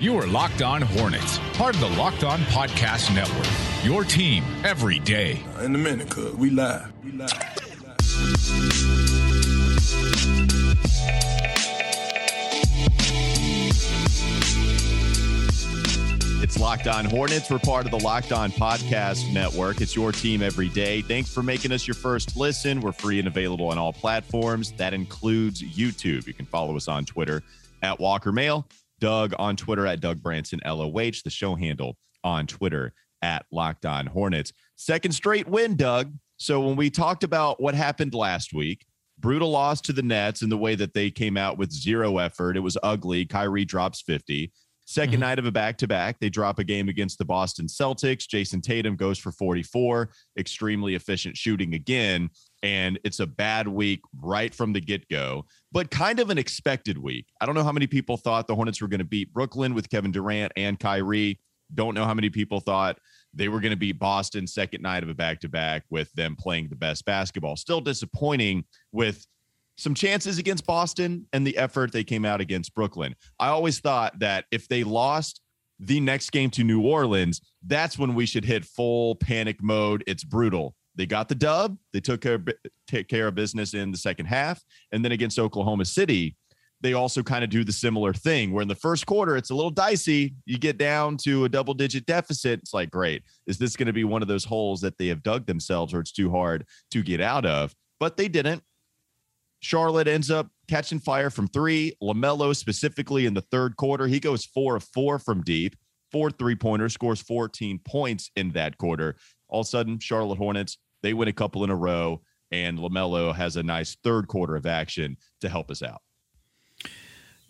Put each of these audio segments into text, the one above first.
You are Locked On Hornets, part of the Locked On Podcast Network. Your team every day. Uh, in a minute, cuz we live. We live. It's Locked On Hornets. We're part of the Locked On Podcast Network. It's your team every day. Thanks for making us your first listen. We're free and available on all platforms. That includes YouTube. You can follow us on Twitter at Walker Mail Doug on Twitter at Doug Branson LOH, the show handle on Twitter at Locked On Hornets. Second straight win, Doug. So when we talked about what happened last week, brutal loss to the Nets in the way that they came out with zero effort. It was ugly. Kyrie drops 50. 2nd mm-hmm. night of a back to back, they drop a game against the Boston Celtics. Jayson Tatum goes for 44, extremely efficient shooting again and it's a bad week right from the get go, but kind of an expected week. I don't know how many people thought the Hornets were going to beat Brooklyn with Kevin Durant and Kyrie. Don't know how many people thought they were going to beat Boston second night of a back to back with them playing the best basketball. Still disappointing with some chances against Boston and the effort they came out against Brooklyn. I always thought that if they lost the next game to New Orleans, that's when we should hit full panic mode. It's brutal they got the dub. They took care, take care of business in the second half. And then against Oklahoma City, they also kind of do the similar thing where in the first quarter, it's a little dicey. You get down to a double digit deficit. It's like, great. Is this going to be one of those holes that they have dug themselves or it's too hard to get out of? But they didn't. Charlotte ends up catching fire from three. LaMelo, specifically in the third quarter, he goes four of four from deep, four three pointers, scores 14 points in that quarter. All of a sudden, Charlotte Hornets, they win a couple in a row, and LaMelo has a nice third quarter of action to help us out.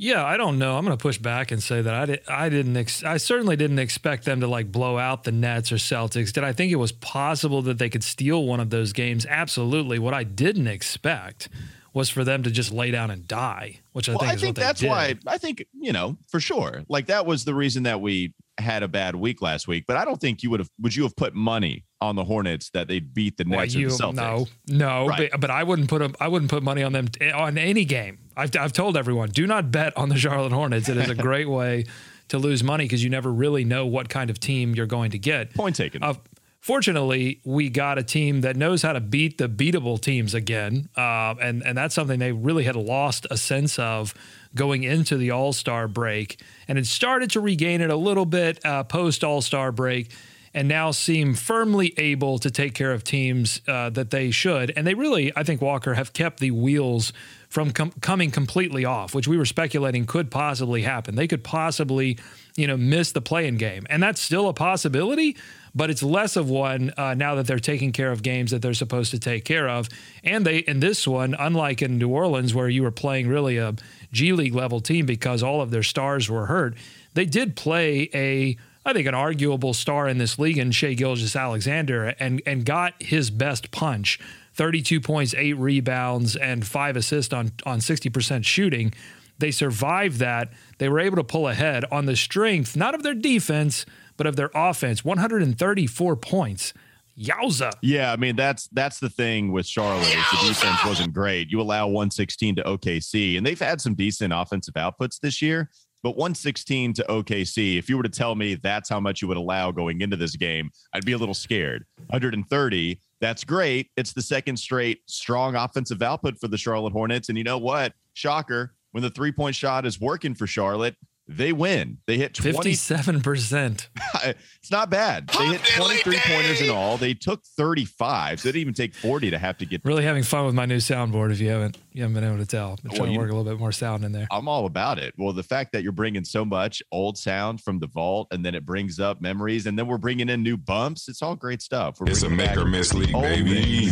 Yeah, I don't know. I'm going to push back and say that I, did, I didn't. Ex- I certainly didn't expect them to like blow out the Nets or Celtics. Did I think it was possible that they could steal one of those games? Absolutely. What I didn't expect was for them to just lay down and die, which I think. well, think. I think that's did. why. I think you know for sure. Like that was the reason that we had a bad week last week, but I don't think you would have. Would you have put money on the Hornets that they'd beat the Nets well, you, or the Celtics? No, no, right. but, but, I wouldn't put them. I wouldn't put money on them on any game. I've, I've told everyone, do not bet on the Charlotte Hornets. It is a great way to lose money because you never really know what kind of team you're going to get. Point taken. Uh, fortunately, we got a team that knows how to beat the beatable teams again, uh, and and that's something they really had lost a sense of going into the All Star break, and had started to regain it a little bit uh, post All Star break. And now seem firmly able to take care of teams uh, that they should. And they really, I think, Walker, have kept the wheels from com- coming completely off, which we were speculating could possibly happen. They could possibly, you know, miss the playing game. And that's still a possibility, but it's less of one uh, now that they're taking care of games that they're supposed to take care of. And they in this one, unlike in New Orleans where you were playing really a G League level team because all of their stars were hurt, they did play a I think an arguable star in this league in Shai Gilgeous-Alexander and and got his best punch. 32 points, 8 rebounds and 5 assists on on 60% shooting. They survived that. They were able to pull ahead on the strength not of their defense, but of their offense, 134 points. Yowza. Yeah, I mean that's that's the thing with Charlotte. The defense wasn't great. You allow 116 to OKC, and they've had some decent offensive outputs this year. But 116 to OKC, if you were to tell me that's how much you would allow going into this game, I'd be a little scared. 130, that's great. It's the second straight strong offensive output for the Charlotte Hornets. And you know what? Shocker. When the three point shot is working for Charlotte, they win. They hit 57%. it's not bad. They hit 23 pointers in all. They took 35. So they didn't even take 40 to have to get. Really having fun with my new soundboard. If you haven't, you haven't been able to tell. I'm trying well, to work a little bit more sound in there. I'm all about it. Well, the fact that you're bringing so much old sound from the vault, and then it brings up memories, and then we're bringing in new bumps. It's all great stuff. We're it's a make or miss league, baby.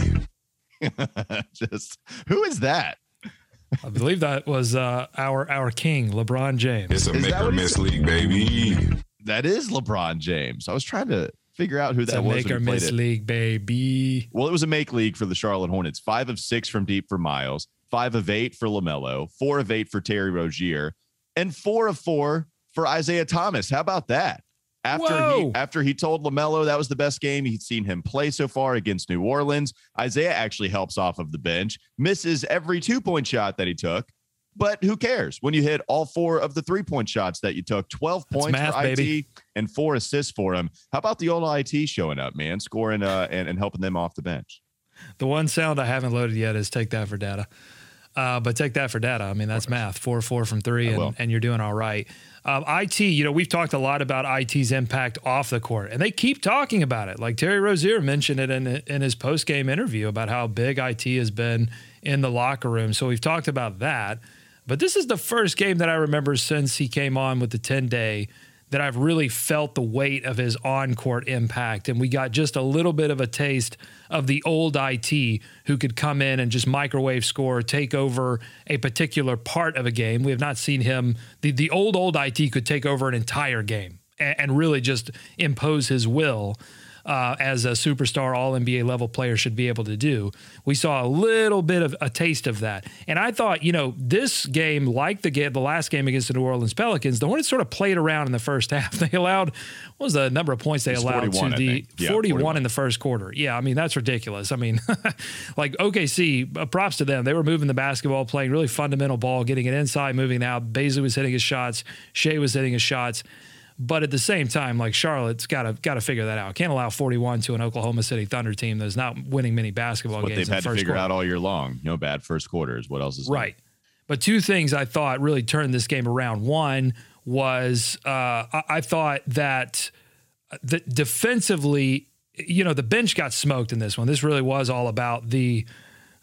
Just who is that? I believe that was uh, our our king, LeBron James. It's a is make or miss league, baby. That is LeBron James. I was trying to figure out who it's that was. Make or miss it. league, baby. Well, it was a make league for the Charlotte Hornets. Five of six from deep for Miles, five of eight for LaMelo, four of eight for Terry Rozier, and four of four for Isaiah Thomas. How about that? After Whoa. he after he told LaMelo that was the best game he'd seen him play so far against New Orleans, Isaiah actually helps off of the bench, misses every two-point shot that he took, But who cares when you hit all four of the three point shots that you took? 12 That's points math, for IT baby. and four assists for him. How about the old IT showing up, man, scoring uh, and, and helping them off the bench? The one sound I haven't loaded yet is take that for data. Uh, but take that for data. I mean, that's math. Four, four from three, and, and you're doing all right. Um, IT, you know, we've talked a lot about IT's impact off the court, and they keep talking about it. Like Terry Rozier mentioned it in, in his post game interview about how big IT has been in the locker room. So we've talked about that. But this is the first game that I remember since he came on with the 10 day that I've really felt the weight of his on court impact. And we got just a little bit of a taste of the old IT who could come in and just microwave score, take over a particular part of a game. We have not seen him, the, the old, old IT could take over an entire game and, and really just impose his will. Uh, as a superstar all NBA level player should be able to do. We saw a little bit of a taste of that. And I thought, you know, this game, like the game, the last game against the New Orleans Pelicans, the Hornets sort of played around in the first half. They allowed, what was the number of points they allowed 41, to the. Yeah, 41, 41. in the first quarter? Yeah, I mean, that's ridiculous. I mean, like OKC, uh, props to them. They were moving the basketball, playing really fundamental ball, getting it inside, moving it out. Bazley was hitting his shots, Shai was hitting his shots. But at the same time, like Charlotte's got to got to figure that out. Can't allow 41 to an Oklahoma City Thunder team that's not winning many basketball What games. they've in had to figure quarter. out all year long. No bad first quarters. What else is? Right. But two things I thought really turned this game around. One was uh, I, I thought that the defensively, you know, the bench got smoked in this one. This really was all about the.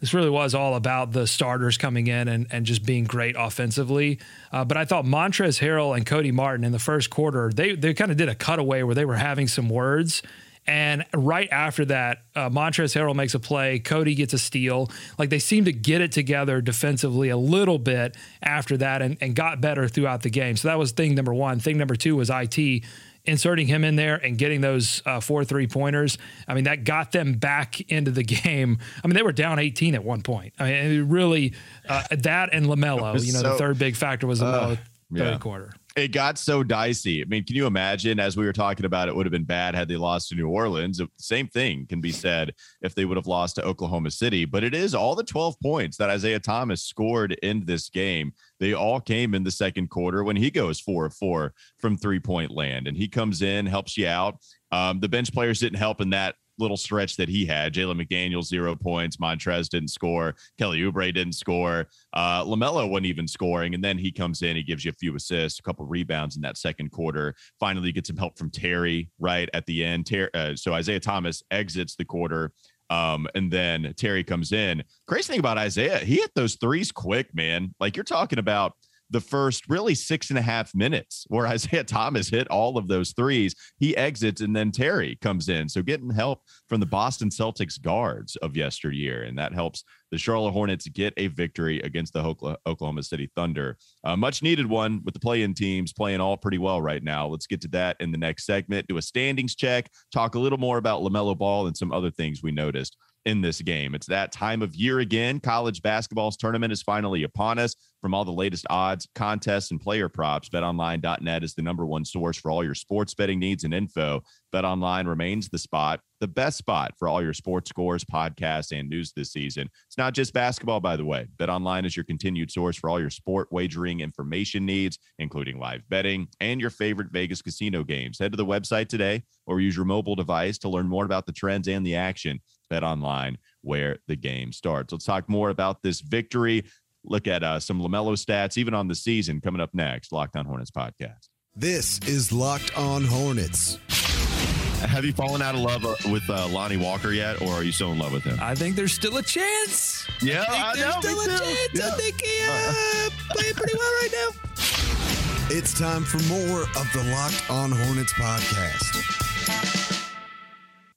This really was all about the starters coming in and, and just being great offensively. Uh, but I thought Montrezl Harrell and Cody Martin in the first quarter, they they kind of did a cutaway where they were having some words. And right after that, uh, Montrezl Harrell makes a play. Cody gets a steal. Like they seem to get it together defensively a little bit after that and, and got better throughout the game. So that was thing number one. Thing number two was IT inserting him in there and getting those uh, four three pointers. I mean, that got them back into the game. I mean, they were down 18 at one point. I mean, it really, uh, that and LaMelo, you know, the third big factor was LaMelo third yeah. quarter. It got so dicey. I mean, can you imagine? As we were talking about, it would have been bad had they lost to New Orleans. The same thing can be said if they would have lost to Oklahoma City. But it is all the 12 points that Isaiah Thomas scored in this game. They all came in the second quarter when he goes four of four from three point land, and he comes in, helps you out. Um, the bench players didn't help in that little stretch that he had. Jalen McDaniel zero points. Montrezl didn't score. Kelly Oubre didn't score. Uh, Lamelo wasn't even scoring, and then he comes in. He gives you a few assists, a couple rebounds in that second quarter. Finally, you get some help from Terry right at the end. Ter- uh, so Isaiah Thomas exits the quarter. Um, and then Terry comes in. Crazy thing about Isaiah, he hit those threes quick, man. Like you're talking about the first really six and a half minutes where Isaiah Thomas hit all of those threes. He exits and then Terry comes in. So getting help from the Boston Celtics guards of yesteryear. And that helps the Charlotte Hornets get a victory against the Oklahoma City Thunder. A much needed one with the play in teams playing all pretty well right now. Let's get to that in the next segment, do a standings check, talk a little more about LaMelo Ball and some other things we noticed in this game. It's that time of year again. College basketball's tournament is finally upon us. From all the latest odds, contests, and player props, betonline.net is the number one source for all your sports betting needs and info. BetOnline remains the spot, the best spot for all your sports scores, podcasts, and news this season. It's not just basketball, by the way. BetOnline is your continued source for all your sport wagering information needs, including live betting and your favorite Vegas casino games. Head to the website today or use your mobile device to learn more about the trends and the action. Bet online where the game starts. Let's talk more about this victory. Look at uh, some LaMelo stats, even on the season, coming up next. Locked on Hornets podcast. This is Locked On Hornets. Have you fallen out of love uh, with uh, Lonnie Walker yet, or are you still in love with him? I think there's still a chance. Yeah, I think there's still a chance. I think he uh, playing pretty well right now. It's time for more of the Locked On Hornets podcast.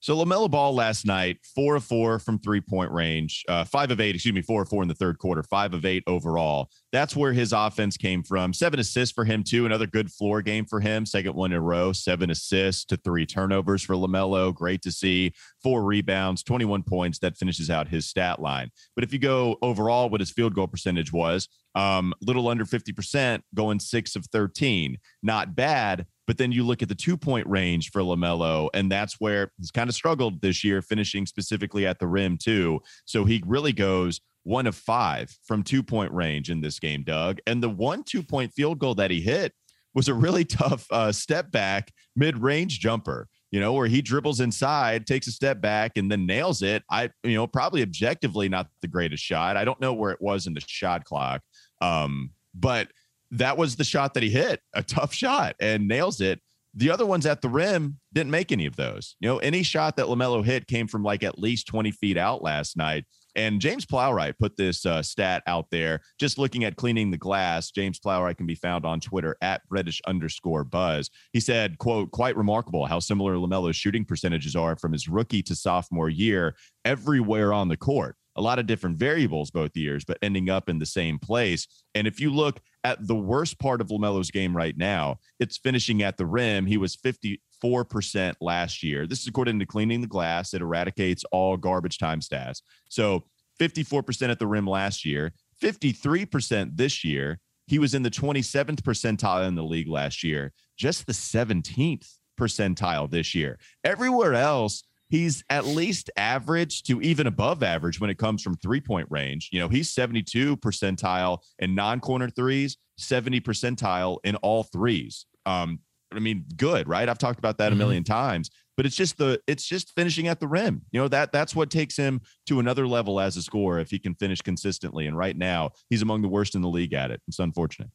So Lamelo Ball last night, four of four from three point range, uh, five of eight, excuse me, four of four in the third quarter, five of eight overall. That's where his offense came from. Seven assists for him too. Another good floor game for him. Second one in a row. Seven assists to three turnovers for Lamelo. Great to see. Four rebounds, 21 points. That finishes out his stat line. But if you go overall, what his field goal percentage was, um, little under 50%, going six of 13. Not bad, but then you look at the two point range for LaMelo, and that's where he's kind of struggled this year, finishing specifically at the rim, too. So he really goes one of five from two point range in this game, Doug. And the one two point field goal that he hit was a really tough uh, step back mid range jumper. You know, where he dribbles inside, takes a step back, and then nails it. I, you know, probably objectively not the greatest shot. I don't know where it was in the shot clock, um, but that was the shot that he hit, a tough shot, and nails it. The other ones at the rim didn't make any of those. You know, any shot that LaMelo hit came from like at least 20 feet out last night. And James Plowright put this uh, stat out there. Just looking at cleaning the glass, James Plowright can be found on Twitter at British underscore Buzz. He said, "quote Quite remarkable how similar Lamelo's shooting percentages are from his rookie to sophomore year everywhere on the court. A lot of different variables both years, but ending up in the same place. And if you look at the worst part of LaMelo's game right now, it's finishing at the rim. He was 54% last year. This is according to Cleaning the Glass. It eradicates all garbage time stats. So 54% at the rim last year, 53% this year. He was in the 27th percentile in the league last year, just the 17th percentile this year. Everywhere else, he's at least average to even above average when it comes from three point range. You know, he's 72 percentile in non corner threes, 70 percentile in all threes. Um, I mean, good, right? I've talked about that mm-hmm. a million times, but it's just the it's just finishing at the rim. You know, that that's what takes him to another level as a scorer if he can finish consistently. And right now, he's among the worst in the league at it. It's unfortunate.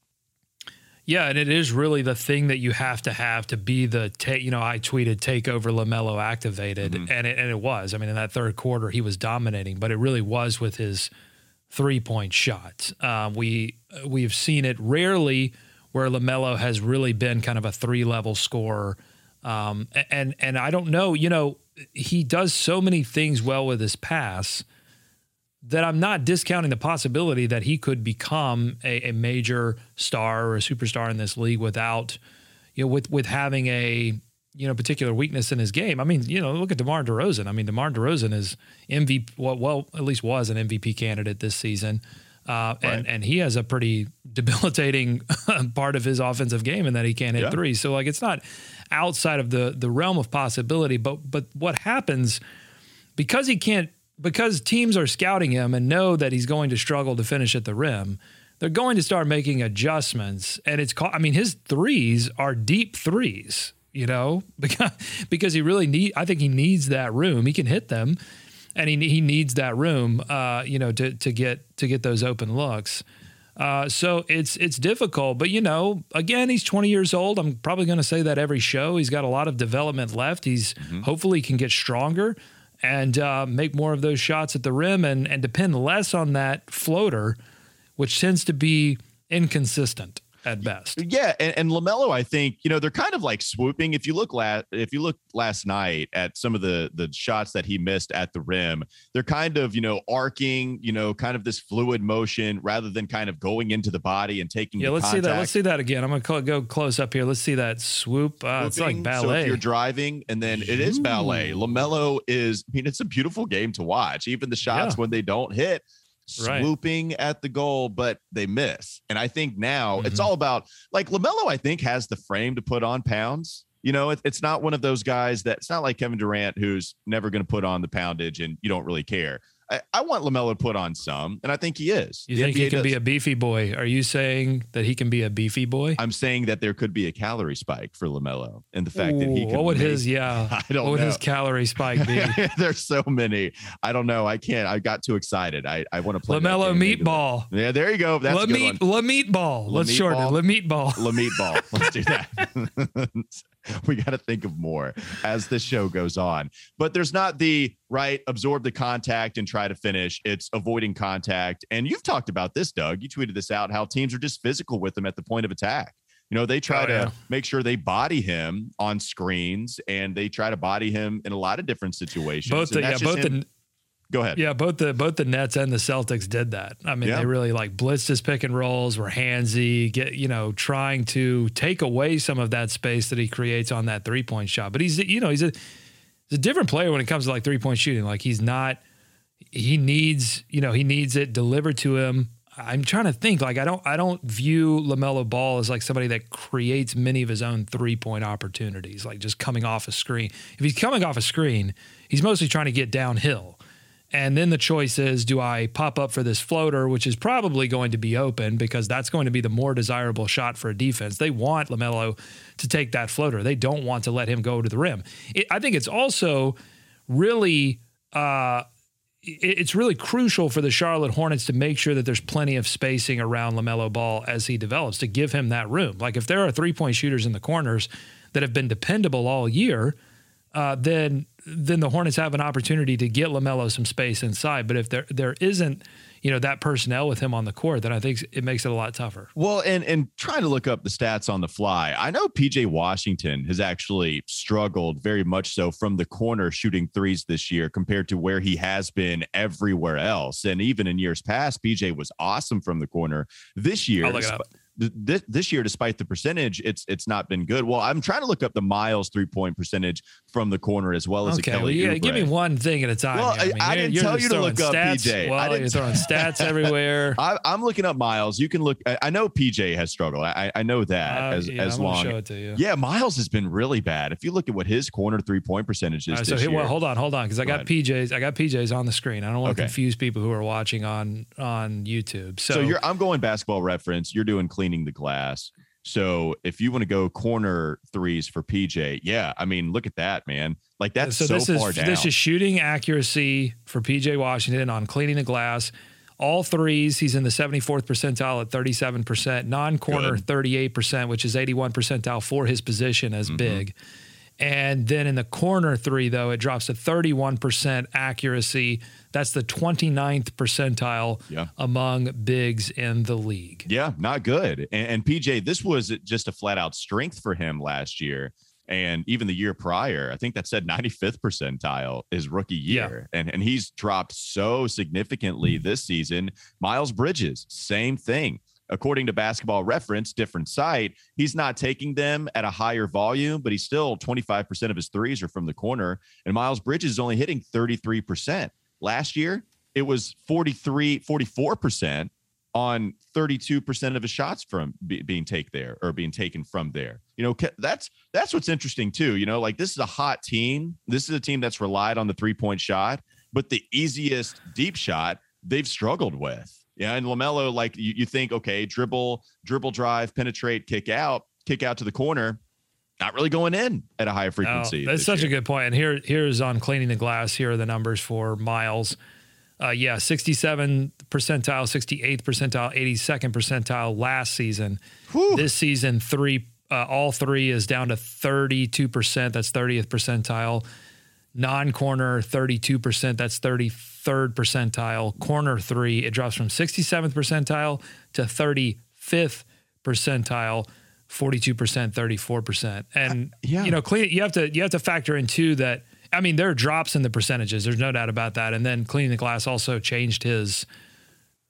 Yeah, and it is really the thing that you have to have to be the take. You know, I tweeted take over Lamelo activated, mm-hmm. and it, and it was. I mean, in that third quarter, he was dominating, but it really was with his three point shot. Uh, we we've seen it rarely where Lamelo has really been kind of a three level scorer. Um, and and I don't know. You know, he does so many things well with his pass that I'm not discounting the possibility that he could become a, a, major star or a superstar in this league without, you know, with with having a you know particular weakness in his game. I mean, you know, look at DeMar DeRozan. I mean, DeMar DeRozan is MVP. Well, well, at least was an MVP candidate this season, uh, right. and and he has a pretty debilitating part of his offensive game in that he can't hit yeah. threes. So like, it's not outside of the the realm of possibility. But but what happens because he can't because teams are scouting him and know that he's going to struggle to finish at the rim, they're going to start making adjustments. And it's called, I mean, his threes are deep threes, you know, because, because he really need, I think he needs that room. He can hit them and he, he needs that room, uh, you know, to, to get, to get those open looks. Uh, so it's it's difficult, but you know, again, he's 20 years old. I'm probably going to say that every show. He's got a lot of development left. He's mm-hmm. hopefully can get stronger and uh, make more of those shots at the rim and, and depend less on that floater, which tends to be inconsistent at best. Yeah, and, and Lamelo, I think you know they're kind of like swooping. If you look last, if you look last night at some of the the shots that he missed at the rim, they're kind of you know arcing, you know, kind of this fluid motion rather than kind of going into the body and taking. Yeah, let's contact. see that. Let's see that again. I'm gonna call, go close up here. Let's see that swoop. Uh, it's like ballet. So if you're driving, and then it is ballet. Lamelo is. I mean, it's a beautiful game to watch. Even the shots yeah. when they don't hit swooping right. at the goal, but they miss. And I think now mm-hmm. it's all about like LaMelo, I think, has the frame to put on pounds. You know, it, it's not one of those guys that it's not like Kevin Durant who's never going to put on the poundage and you don't really care. I, I, want Lamelo to put on some, and I think he is. You the think NBA he can does. be a beefy boy? Are you saying that he can be a beefy boy? I'm saying that there could be a calorie spike for Lamelo, and the fact Ooh, that he can. What would make, his yeah? I don't. What would his calorie spike be? There's so many. I don't know. I can't. I got too excited. I, I want to play Lamelo meatball. Yeah, there you go. That's La, meat, La meatball. Let's shorten it. La meatball. La meatball. Let's do that. we got to think of more as the show goes on. But there's not the right absorb the contact and try to finish. It's avoiding contact. And you've talked about this, Doug. You tweeted this out how teams are just physical with them at the point of attack. You know, they try oh, to yeah. make sure they body him on screens and they try to body him in a lot of different situations. Both the, yeah, both him, the Go ahead. Yeah, both the both the Nets and the Celtics did that. I mean, yeah. they really like blitzed his pick and rolls, were handsy, get you know, trying to take away some of that space that he creates on that three point shot. But he's you know he's a he's a different player when it comes to like three point shooting. Like he's not he needs you know he needs it delivered to him. I'm trying to think like I don't I don't view Lamelo Ball as like somebody that creates many of his own three point opportunities, like just coming off a screen. If he's coming off a screen, he's mostly trying to get downhill And then the choice is do I pop up for this floater, which is probably going to be open because that's going to be the more desirable shot for a defense. They want LaMelo to take that floater, they don't want to let him go to the rim. It, I think it's also really. Uh, it's really crucial for the Charlotte Hornets to make sure that there's plenty of spacing around LaMelo Ball as he develops to give him that room. Like if there are three point shooters in the corners that have been dependable all year, uh, then then the Hornets have an opportunity to get Lamelo some space inside. But if there there isn't, you know, that personnel with him on the court, then I think it makes it a lot tougher. Well, and and trying to look up the stats on the fly, I know PJ Washington has actually struggled very much so from the corner shooting threes this year compared to where he has been everywhere else. And even in years past, PJ was awesome from the corner. This year, this, this year, despite the percentage, it's it's not been good. Well, I'm trying to look up the Miles three point percentage from the corner as well as okay, a Kelly. Well, yeah, give me one thing at a time. Well, I, mean, I didn't tell you to look up stats. PJ. Well, I didn't you're throwing stats everywhere. I, am looking up Miles. You can look. I know PJ has struggled. I, I know that uh, as yeah, as I'm long. Show it to you. Yeah, Miles has been really bad. If you look at what his corner three point percentage is, right, so here, well, hold on, hold on, because I got PJs. I got PJs on the screen. I don't want to Okay. confuse people who are watching on on YouTube. So, So you're I'm going basketball reference. You're doing cleaning the glass. So if you want to go corner threes for PJ, yeah, I mean, look at that, man. Like that's so, this far is down. this is shooting accuracy for PJ Washington on cleaning the glass. All threes, he's in the 74th percentile at 37%, non-corner 38%, which is 81 percentile for his position as Mm-hmm. big. And then in the corner three, though, it drops to 31% accuracy. That's the 29th percentile Yeah. among bigs in the league. yeah, not good. And, and PJ, this was just a flat out strength for him last year. And even the year prior, I think that said 95th percentile his rookie Yeah. year. And, and he's dropped so significantly this season. Miles Bridges, same thing. According to basketball reference, different site, he's not taking them at a higher volume, but he's still 25% of his threes are from the corner. And Miles Bridges is only hitting 33%. Last year, it was 43, 44% on 32% of his shots from be, being take there or being taken from there. You know, that's that's what's interesting too. You know, like this is a hot team. This is a team that's relied on the three-point shot, but the easiest deep shot they've struggled with. Yeah, and Lamelo, like you, you think, okay, dribble, dribble, drive, penetrate, kick out, kick out to the corner, not really going in at a higher frequency. No, that's such year. a good point. And here, here's on cleaning the glass. Here are the numbers for Miles. Uh, yeah, 67 percentile, 68th percentile, 82nd percentile last season. This season, three, uh, all three is down to 32 percent. That's 30th percentile. Non-corner, 32 percent. That's 33rd percentile. Corner three, it drops from 67th percentile to 35th percentile. 42%, 34%. And yeah. you know, clean you have to you have to factor in too that I mean, there are drops in the percentages. There's no doubt about that. And then cleaning the glass also changed his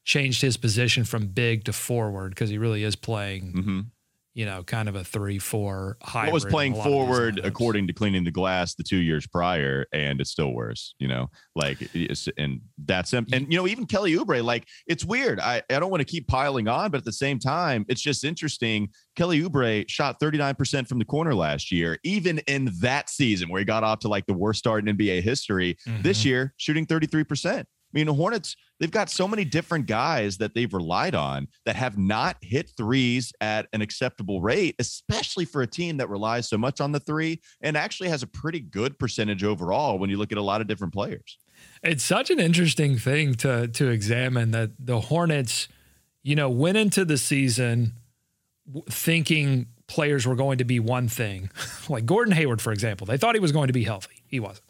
changed his position from big to forward because he really is playing, Mhm. You know, kind of a three four high. What was playing forward according to cleaning the glass the two years prior, and it's still worse. You know, like and that's him. And you know, even Kelly Oubre, like it's weird. I I don't want to keep piling on, but at the same time, it's just interesting. Kelly Oubre shot 39% from the corner last year, even in that season where he got off to like the worst start in NBA history. This mm-hmm. year, shooting 33%. I mean, the Hornets, they've got so many different guys that they've relied on that have not hit threes at an acceptable rate, especially for a team that relies so much on the three and actually has a pretty good percentage overall when you look at a lot of different players. It's such an interesting thing to to examine that the Hornets, you know, went into the season thinking players were going to be one thing. like Gordon Hayward, for example, they thought he was going to be healthy. He wasn't.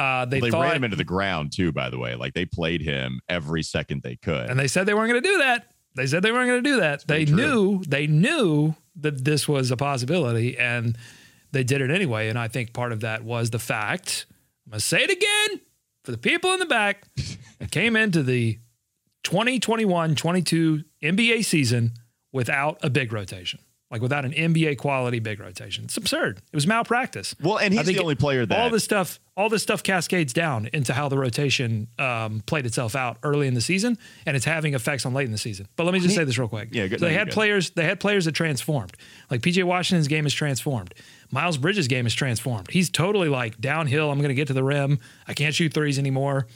Uh, they, They thought, ran him into the ground too, by the way. Like they played him every second they could. and they said they weren't going to do that. They said they weren't going to do that. They true. knew they knew that this was a possibility, and they did it anyway. And I think part of that was the fact. I'm going to say it again for the people in the back. It came into the 2021-22 NBA season without a big rotation, like without an NBA quality big rotation. It's absurd. It was malpractice. well, and he's the only player that all this stuff all this stuff cascades down into how the rotation um, played itself out early in the season and it's having effects on late in the season but let me just say this real quick Yeah, good. So they had good. players they had players that transformed like pj washington's game is transformed miles bridges game is transformed he's totally like downhill i'm going to get to the rim i can't shoot threes anymore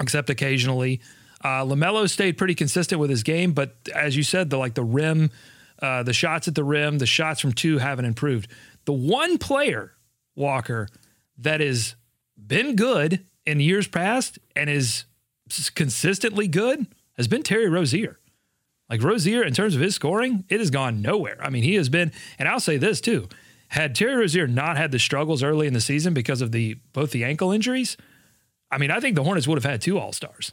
except occasionally. Uh, Lamelo stayed pretty consistent with his game, but as you said, the like the rim, uh, the shots at the rim, the shots from two haven't improved. The one player, Walker, that has been good in years past and is consistently good has been Terry Rozier. Like Rozier, in terms of his scoring, it has gone nowhere. I mean, he has been, and I'll say this too: had Terry Rozier not had the struggles early in the season because of the both the ankle injuries, I mean, I think the Hornets would have had two All Stars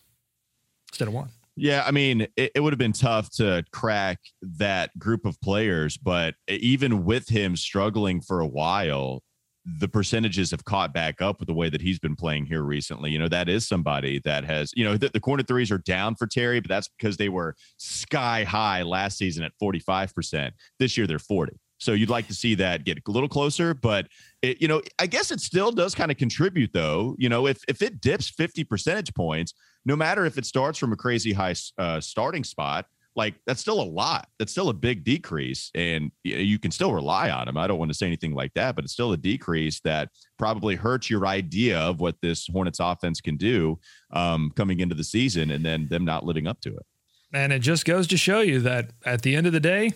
instead of one. Yeah, I mean, it, it, would have been tough to crack that group of players, but even with him struggling for a while, the percentages have caught back up with the way that he's been playing here recently. You know, that is somebody that has, you know, the, the corner threes are down for Terry, but that's because they were sky high last season at 45%. This year they're 40. So you'd like to see that get a little closer, but it, you know, I guess it still does kind of contribute though. You know, if if it dips 50 percentage points, no matter if it starts from a crazy high uh, starting spot, like that's still a lot. That's still a big decrease, and you can still rely on him. I don't want to say anything like that, but it's still a decrease that probably hurts your idea of what this Hornets offense can do um, coming into the season, and then them not living up to it. And it just goes to show you that at the end of the day,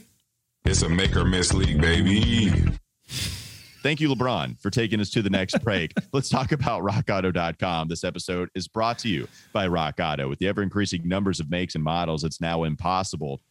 it's a make or miss league, baby. Thank you, LeBron, for taking us to the next break. Let's talk about rockauto.com. This episode is brought to you by Rock Auto. With the ever increasing numbers of makes and models, it's now impossible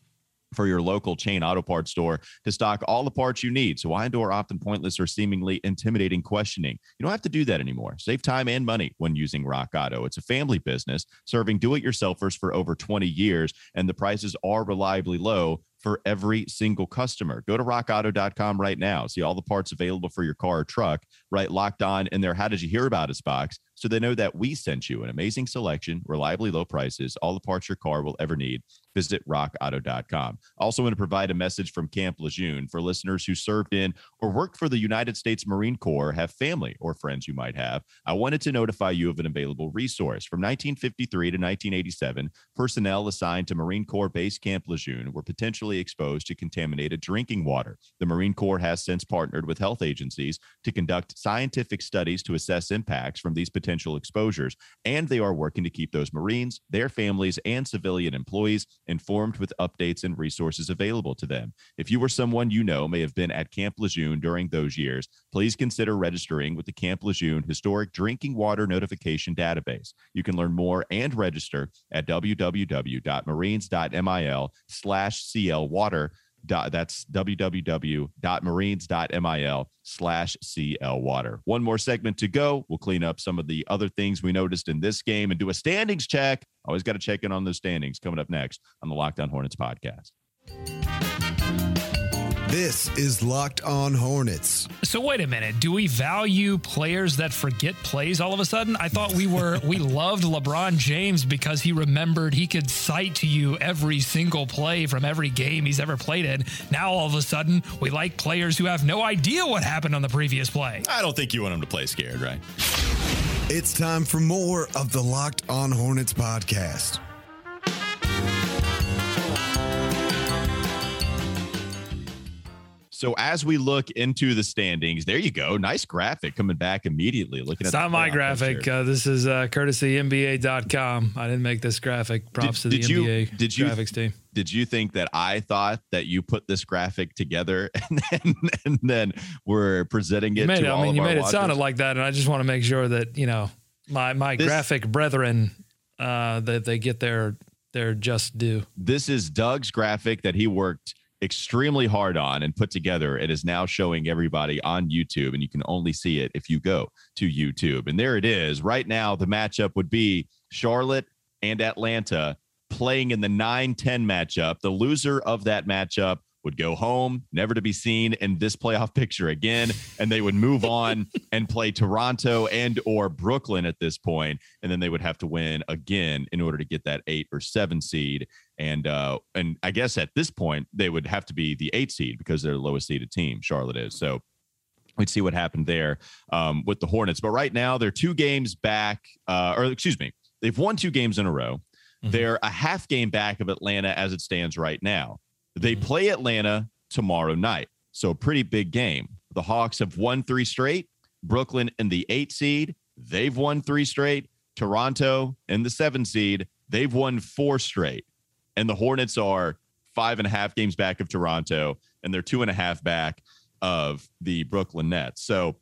for your local chain auto parts store to stock all the parts you need. So why endure often pointless or seemingly intimidating questioning? You don't have to do that anymore. Save time and money when using Rock Auto. It's a family business serving do-it-yourselfers for over 20 years, and the prices are reliably low for every single customer. Go to rockauto.com right now. See all the parts available for your car or truck, right? Locked on in there. How did you hear about us box? So they know that we sent you an amazing selection, reliably low prices, all the parts your car will ever need. Visit rockauto.com. Also, want to provide a message from Camp Lejeune for listeners who served in or worked for the United States Marine Corps, have family or friends you might have. I wanted to notify you of an available resource. From 1953 to 1987, personnel assigned to Marine Corps Base Camp Lejeune were potentially exposed to contaminated drinking water. The Marine Corps has since partnered with health agencies to conduct scientific studies to assess impacts from these potential exposures, and they are working to keep those Marines, their families, and civilian employees informed with updates and resources available to them. If you or someone you know may have been at Camp Lejeune during those years, please consider registering with the Camp Lejeune Historic Drinking Water Notification Database. You can learn more and register at www.marines.mil slash clwater that's www.marines.mil slash cl water. One more segment to go. We'll clean up some of the other things we noticed in this game and do a standings check. Always got to check in on those standings coming up next on the Locked On Hornets podcast. This is Locked On Hornets. So wait a minute. Do we value players that forget plays all of a sudden? I thought we were we loved LeBron James because he remembered he could cite to you every single play from every game he's ever played in. Now all of a sudden we like players who have no idea what happened on the previous play. I don't think you want them to play scared, right? It's time for more of the Locked On Hornets podcast. So as we look into the standings, there you go. Nice graphic coming back immediately. Looking it's at not my graphic. Uh, this is uh, courtesy NBA.com. I didn't make this graphic. Props did, to the did NBA you, did you, graphics team. Did you think that I thought that you put this graphic together and then and then we're presenting it? You made it I mean, you made watchers? it sounded like that, and I just want to make sure that you know my my this, graphic brethren uh, that they get their their just due. This is Doug's graphic that he worked extremely hard on and put together. It is now showing everybody on YouTube, and you can only see it if you go to YouTube. And there it is. Right now, the matchup would be Charlotte and Atlanta playing in the 9 10 matchup. The loser of that matchup would go home, never to be seen in this playoff picture again, and they would move on and play Toronto and or Brooklyn at this point, and then they would have to win again in order to get that eight or seven seed. And uh, and I guess at this point they would have to be the eight seed because they're the lowest seeded team. Charlotte is so. We'd see what happened there um, with the Hornets, but right now they're two games back, uh, or excuse me, they've won two games in a row. Mm-hmm. They're a half game back of Atlanta as it stands right now. They play Atlanta tomorrow night. So, pretty big game. The Hawks have won three straight. Brooklyn in the eight seed. They've won three straight. Toronto in the seven seed, they've won four straight. And the Hornets are five and a half games back of Toronto, and they're two and a half back of the Brooklyn Nets. So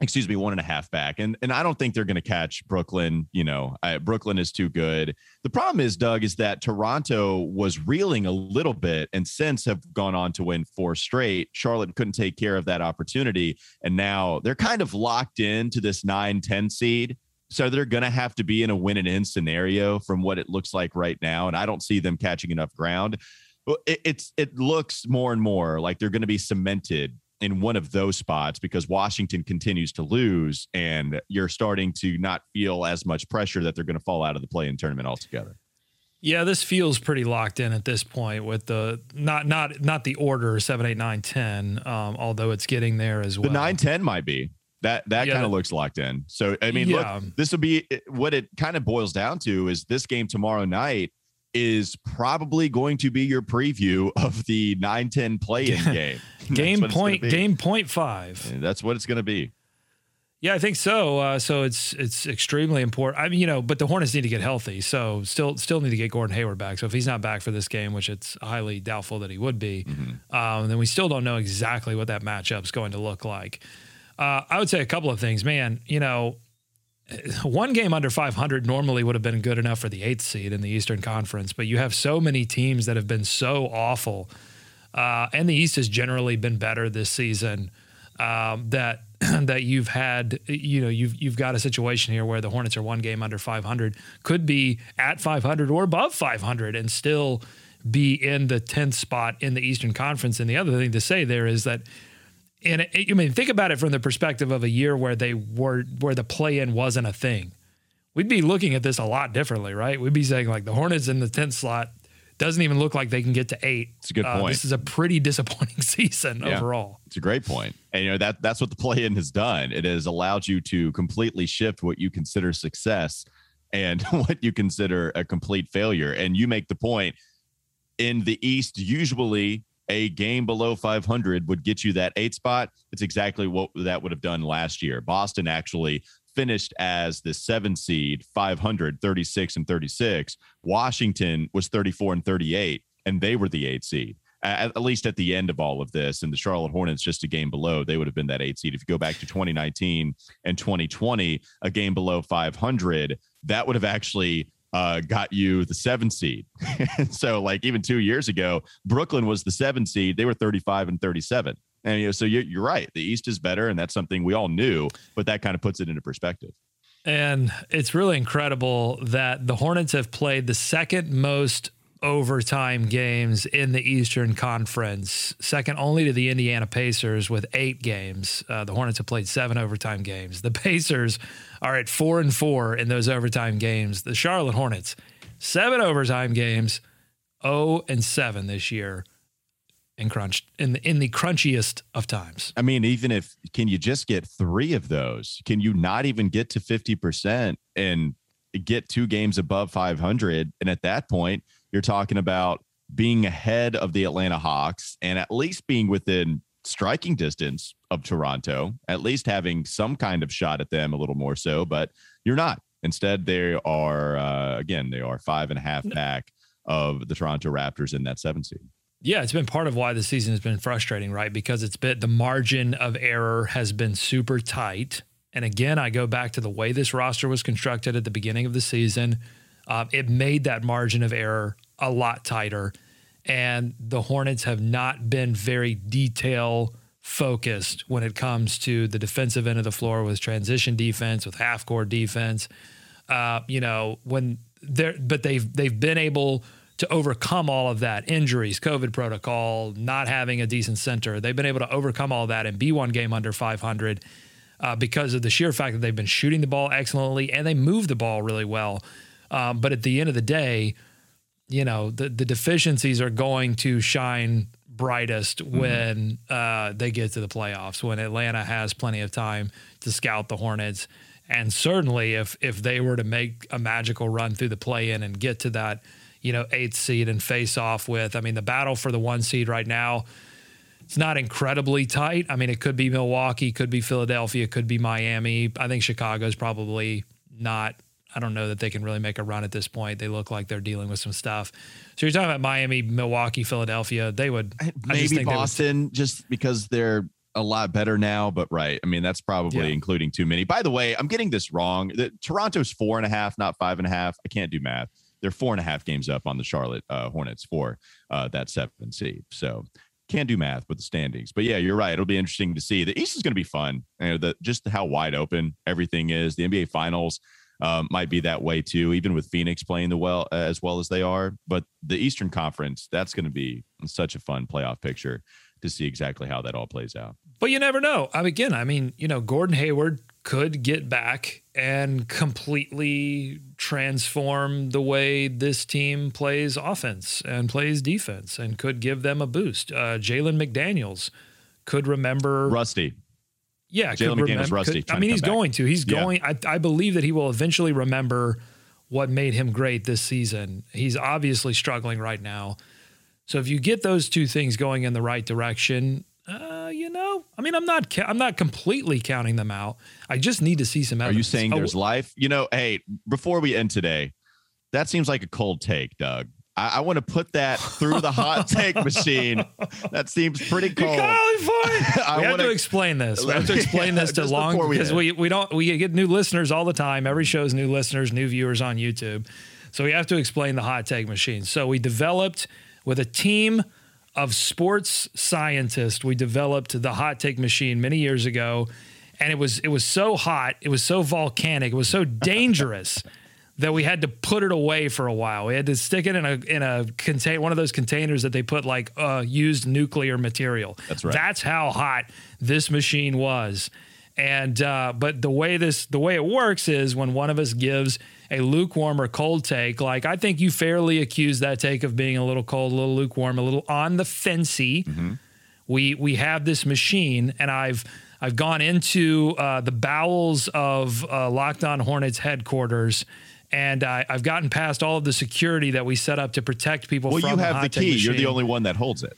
excuse me, one and a half back. And and I don't think they're going to catch Brooklyn. You know, I, Brooklyn is too good. The problem is, Doug, is that Toronto was reeling a little bit and since have gone on to win four straight. Charlotte couldn't take care of that opportunity. And now they're kind of locked into this 9 10 seed. So they're going to have to be in a win and in scenario from what it looks like right now. And I don't see them catching enough ground. It, it's it looks more and more like they're going to be cemented in one of those spots because Washington continues to lose and you're starting to not feel as much pressure that they're going to fall out of the play in tournament altogether. Yeah, this feels pretty locked in at this point with the not not not the order seven, eight, nine, ten. Um, although it's getting there as well. The nine, ten might be that that yeah, kind of looks locked in. So I mean, yeah. look, this will be what it kind of boils down to is this game tomorrow night is probably going to be your preview of the 9-10 play-in game. game point game point five. And that's what it's going to be. Yeah, I think so. Uh, so it's it's extremely important. I mean, you know, but the Hornets need to get healthy. So still still need to get Gordon Hayward back. So if he's not back for this game, which it's highly doubtful that he would be, mm-hmm. um, then we still don't know exactly what that matchup's going to look like. Uh, I would say a couple of things, man. You know, one game under 500 normally would have been good enough for the eighth seed in the Eastern Conference, but you have so many teams that have been so awful, uh, and the East has generally been better this season. Um, that that you've had, you know, you've you've got a situation here where the Hornets are one game under 500, could be at 500 or above 500, and still be in the 10th spot in the Eastern Conference. And the other thing to say there is that and it, I mean, think about it from the perspective of a year where they were where the play in wasn't a thing. We'd be looking at this a lot differently, right? We'd be saying like the Hornets in the tenth slot doesn't even look like they can get to eight. It's a good uh, point. This is a pretty disappointing season yeah, overall. It's a great point. point, and you know that that's what the play in has done. It has allowed you to completely shift what you consider success and what you consider a complete failure. And you make the point in the East, usually a game below 500 would get you that eight spot. It's exactly what that would have done last year. Boston actually finished as the seven seed, 500, 36 and 36. Washington was 34 and 38, and they were the eight seed. At, at, least at the end of all of this, and the Charlotte Hornets just a game below, they would have been that eight seed. If you go back to 2019 and 2020, a game below 500, that would have actually uh, got you the seven seed. so, like even two years ago, Brooklyn was the seven seed. They were 35 and 37. And you know, so you're, you're right. The East is better, and that's something we all knew, but that kind of puts it into perspective. And it's really incredible that the Hornets have played the second most overtime games in the Eastern Conference, second only to the Indiana Pacers with eight games. Uh, the Hornets have played seven overtime games. The Pacers are at four and four in those overtime games. The Charlotte Hornets, seven overtime games, 0 and seven this year in crunch in the in the crunchiest of times. I mean, even if can you just get three of those? Can you not even get to 50% and get two games above 500? And at that point, you're talking about being ahead of the Atlanta Hawks and at least being within striking distance of Toronto, at least having some kind of shot at them a little more so, but you're not. Instead, they are, uh, again, they are five and a half back of the Toronto Raptors in that seven seed. Yeah, it's been part of why the season has been frustrating, right? Because it's been the margin of error has been super tight. And again, I go back to the way this roster was constructed at the beginning of the season. Uh, it made that margin of error a lot tighter. And the Hornets have not been very detail focused when it comes to the defensive end of the floor with transition defense, with half court defense. Uh, you know, when they're, but they've they've been able to overcome all of that injuries, COVID protocol, not having a decent center. They've been able to overcome all that and be one game under 500 uh, because of the sheer fact that they've been shooting the ball excellently and they move the ball really well. Um, but at the end of the day, you know the the deficiencies are going to shine brightest mm-hmm. when uh, they get to the playoffs when Atlanta has plenty of time to scout the Hornets and certainly if if they were to make a magical run through the play in and get to that you know eighth seed and face off with I mean the battle for the one seed right now it's not incredibly tight. I mean, it could be Milwaukee, could be Philadelphia, could be Miami. I think Chicago's probably not I don't know that they can really make a run at this point. They look like they're dealing with some stuff. So you're talking about Miami, Milwaukee, Philadelphia. They would I just maybe think they would- Boston, just because they're a lot better now. But right, I mean that's probably Yeah. including too many. By the way, I'm getting this wrong. The, Toronto's four and a half, not five and a half. I can't do math. They're four and a half games up on the Charlotte uh, Hornets for uh, that seven seed. So can't do math with the standings. But yeah, you're right. It'll be interesting to see. The East is going to be fun. You know, the, just how wide open everything is. The NBA Finals um, might be that way too, even with Phoenix playing the well as well as they are. But the Eastern Conference, that's going to be such a fun playoff picture to see exactly how that all plays out. But you never know. I mean, again, I mean, you know, Gordon Hayward could get back and completely transform the way this team plays offense and plays defense and could give them a boost. Uh, Jalen McDaniels could remember. Rusty, yeah, Jalen McDaniels remember- rusty, could- I mean, he's back. going to. He's Yeah. going. I, I believe that he will eventually remember what made him great this season. He's obviously struggling right now. So if you get those two things going in the right direction, uh, you know, I mean, I'm not, ca- I'm not completely counting them out. I just need to see some are you saying Oh, there's life? You know, hey, before we end today, that seems like a cold take, Doug. I, I want to put that through the hot take machine. That seems pretty cold. calling for it. I we have wanna- to explain this. We have to explain this to long because we, we don't we get new listeners all the time. Every show's new listeners, new viewers on YouTube. So we have to explain the hot take machine. So we developed with a team of sports scientists. We developed the hot take machine many years ago, and it was it was so hot, it was so volcanic, it was so dangerous that we had to put it away for a while. We had to stick it in a in a contain one of those containers that they put like uh, used nuclear material. That's right. That's how hot this machine was. And uh, but the way this the way it works is when one of us gives a lukewarm or cold take, like I think you fairly accuse that take of being a little cold, a little lukewarm, a little on the fancy. We we have this machine, and I've I've gone into uh, the bowels of uh, Locked On Hornets headquarters, and I, I've gotten past all of the security that we set up to protect people. Well, you have the take key. You're the only one that holds it.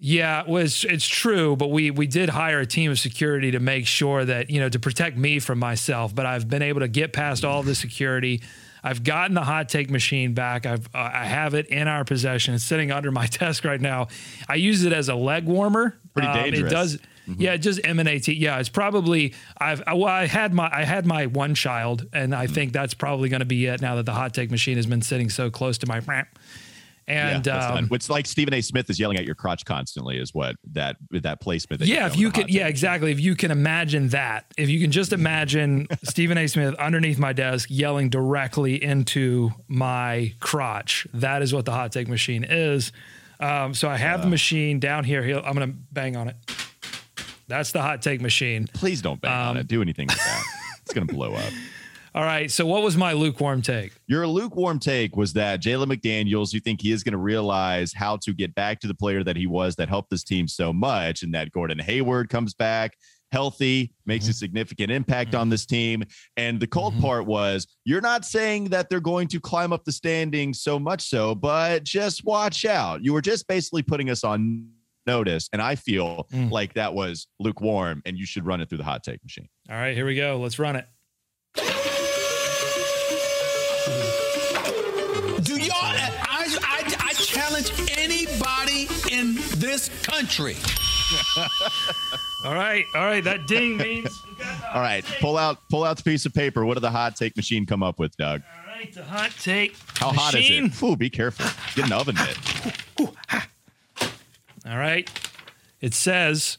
Yeah, it was it's true, but we we did hire a team of security to make sure that you know to protect me from myself. But I've been able to get past all the security. I've gotten the hot take machine back. I've uh, I have it in our possession. It's sitting under my desk right now. I use it as a leg warmer. Pretty Um, dangerous. It does. Mm-hmm. Yeah, it just emanates. Yeah, it's probably I've I, well, I had my I had my one child, and I mm. think that's probably going to be it now that the hot take machine has been sitting so close to my. And yeah, um. It's like Stephen A. Smith is yelling at your crotch constantly, is what that that placement. That yeah, if you can, yeah, exactly. If you can imagine that, if you can just mm-hmm. imagine Stephen A. Smith underneath my desk yelling directly into my crotch, that is what the hot take machine is. Um, so I have the uh. machine down here. I'm going to bang on it. That's the hot take machine. Please don't bang on Um, it. Do anything with that. it's gonna blow up. All right. So what was my lukewarm take? Your lukewarm take was that Jalen McDaniels, you think he is going to realize how to get back to the player that he was that helped this team so much, and that Gordon Hayward comes back healthy, makes Mm-hmm. a significant impact on this team. And the cold part was you're not saying that they're going to climb up the standings so much so, but just watch out. You were just basically putting us on notice. And I feel Mm. like that was lukewarm and you should run it through the hot take machine. All right. Here we go. Let's run it. Do y'all? I, I, I challenge anybody in this country. All right. All right. That ding means. All right, pull out pull out the piece of paper. What did the hot take machine come up with, Doug? All right. The hot take. How hot is it? Ooh, be careful. Get an oven mitt. All right. It says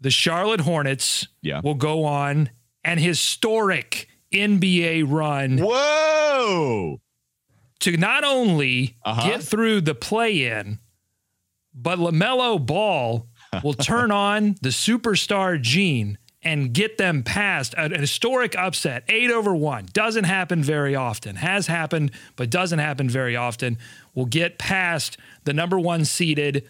the Charlotte Hornets Mm-hmm. Yeah. will go on an historic NBA run Whoa! to not only Uh-huh. get through the play in, but LaMelo Ball will turn on the superstar gene and get them past an historic upset, eight over one. Doesn't happen very often. Has happened, but doesn't happen very often. Will get past the number one seeded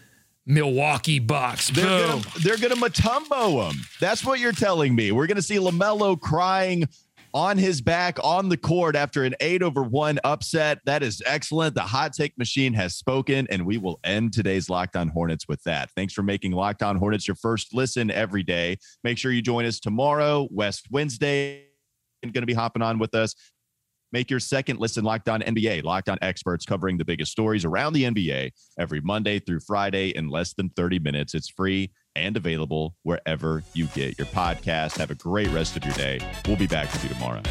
Milwaukee Bucks. They're Boom. gonna, they're gonna Mutombo him. That's what you're telling me. We're gonna see Lamelo crying on his back on the court after an eight over one upset. That is excellent. The hot take machine has spoken, and we will end today's Locked On Hornets with that. Thanks for making Locked On Hornets your first listen every day. Make sure you join us tomorrow, West Wednesday. Going to be hopping on with us. Make your second listen Locked On NBA. Locked On experts covering the biggest stories around the NBA every Monday through Friday in less than 30 minutes. It's free and available wherever you get your podcast. Have a great rest of your day. We'll be back with you tomorrow.